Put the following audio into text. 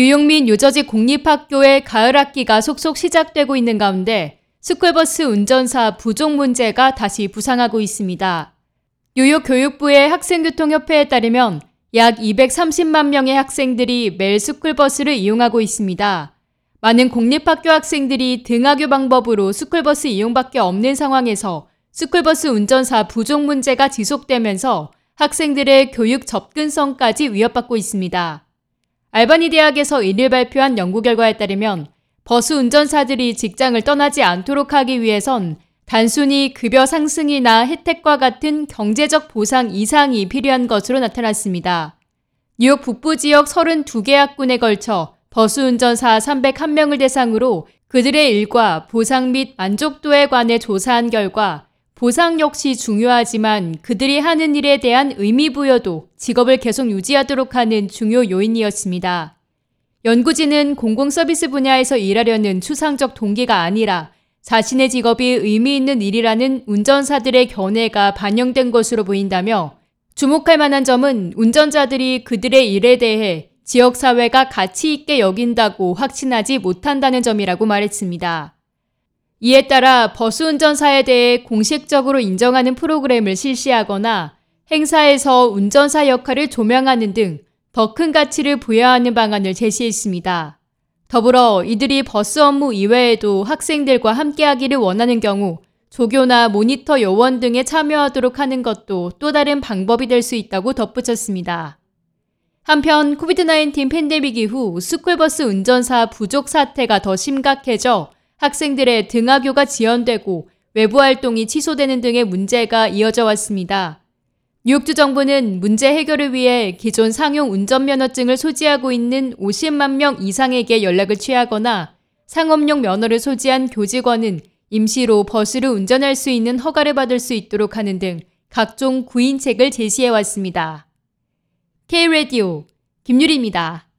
뉴욕 및 뉴저지 공립학교의 가을 학기가 속속 시작되고 있는 가운데 스쿨버스 운전사 부족 문제가 다시 부상하고 있습니다. 뉴욕 교육부의 학생교통협회에 따르면 약 230만 명의 학생들이 매일 스쿨버스를 이용하고 있습니다. 많은 공립학교 학생들이 등하교 방법으로 스쿨버스 이용밖에 없는 상황에서 스쿨버스 운전사 부족 문제가 지속되면서 학생들의 교육 접근성까지 위협받고 있습니다. 알바니 대학에서 1일 발표한 연구 결과에 따르면 버스 운전사들이 직장을 떠나지 않도록 하기 위해선 단순히 급여 상승이나 혜택과 같은 경제적 보상 이상이 필요한 것으로 나타났습니다. 뉴욕 북부 지역 32개 학군에 걸쳐 버스 운전사 301명을 대상으로 그들의 일과 보상 및 만족도에 관해 조사한 결과 보상 역시 중요하지만 그들이 하는 일에 대한 의미 부여도 직업을 계속 유지하도록 하는 중요 요인이었습니다. 연구진은 공공서비스 분야에서 일하려는 추상적 동기가 아니라 자신의 직업이 의미 있는 일이라는 운전사들의 견해가 반영된 것으로 보인다며 주목할 만한 점은 운전자들이 그들의 일에 대해 지역사회가 가치 있게 여긴다고 확신하지 못한다는 점이라고 말했습니다. 이에 따라 버스 운전사에 대해 공식적으로 인정하는 프로그램을 실시하거나 행사에서 운전사 역할을 조명하는 등 더 큰 가치를 부여하는 방안을 제시했습니다. 더불어 이들이 버스 업무 이외에도 학생들과 함께하기를 원하는 경우 조교나 모니터 요원 등에 참여하도록 하는 것도 또 다른 방법이 될 수 있다고 덧붙였습니다. 한편 COVID-19 팬데믹 이후 스쿨버스 운전사 부족 사태가 더 심각해져 학생들의 등하교가 지연되고 외부 활동이 취소되는 등의 문제가 이어져 왔습니다. 뉴욕주 정부는 문제 해결을 위해 기존 상용 운전면허증을 소지하고 있는 50만 명 이상에게 연락을 취하거나 상업용 면허를 소지한 교직원은 임시로 버스를 운전할 수 있는 허가를 받을 수 있도록 하는 등 각종 구인책을 제시해 왔습니다. K-Radio 김유리입니다.